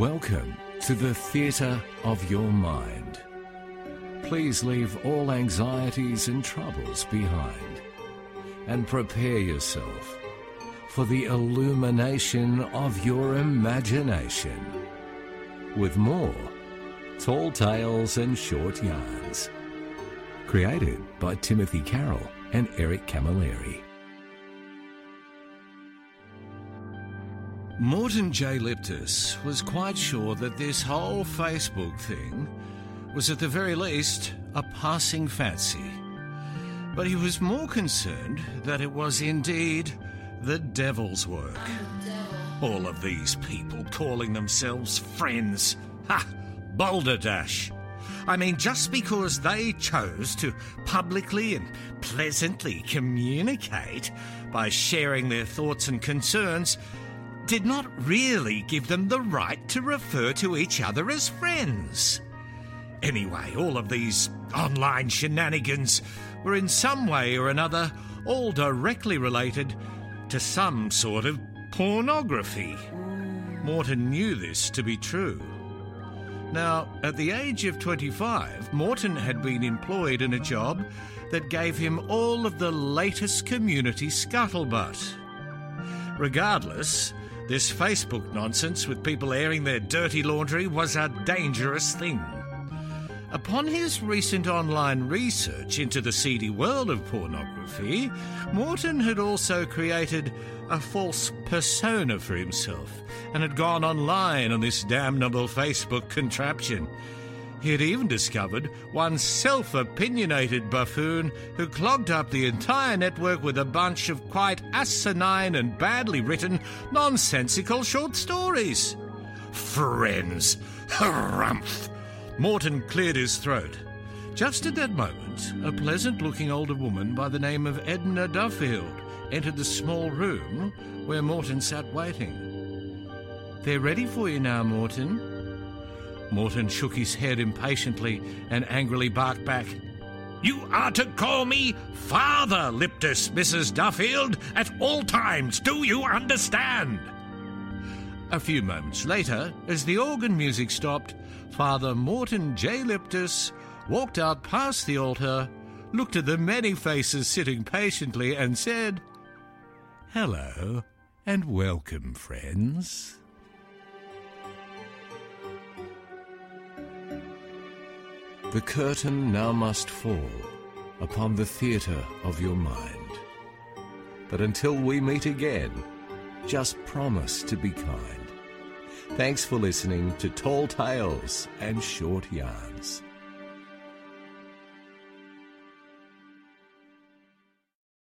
Welcome to the theatre of your mind. Please leave all anxieties and troubles behind and prepare yourself for the illumination of your imagination with more tall tales and short yarns. Created by Timothy Carroll and Eric Camilleri. Morton J. Liptus was quite sure that this whole Facebook thing was at the very least a passing fancy. But he was more concerned that it was indeed the devil's work. All of these people calling themselves friends. Ha! Balderdash! I mean, just because they chose to publicly and pleasantly communicate by sharing their thoughts and concerns did not really give them the right to refer to each other as friends. Anyway, all of these online shenanigans were in some way or another all directly related to some sort of pornography. Morton knew this to be true. Now, at the age of 25, Morton had been employed in a job that gave him all of the latest community scuttlebutt. Regardless, this Facebook nonsense with people airing their dirty laundry was a dangerous thing. Upon his recent online research into the seedy world of pornography, Morton had also created a false persona for himself and had gone online on this damnable Facebook contraption. He had even discovered one self opinionated buffoon who clogged up the entire network with a bunch of quite asinine and badly written, nonsensical short stories. Friends! Harumph! Morton cleared his throat. Just at that moment, a pleasant looking older woman by the name of Edna Duffield entered the small room where Morton sat waiting. They're ready for you now, Morton. Morton shook his head impatiently and angrily barked back. You are to call me Father Liptus, Mrs. Duffield, at all times. Do you understand? A few moments later, as the organ music stopped, Father Morton J. Liptus walked out past the altar, looked at the many faces sitting patiently, and said, Hello and welcome, friends. The curtain now must fall upon the theatre of your mind. But until we meet again, just promise to be kind. Thanks for listening to Tall Tales and Short Yarns.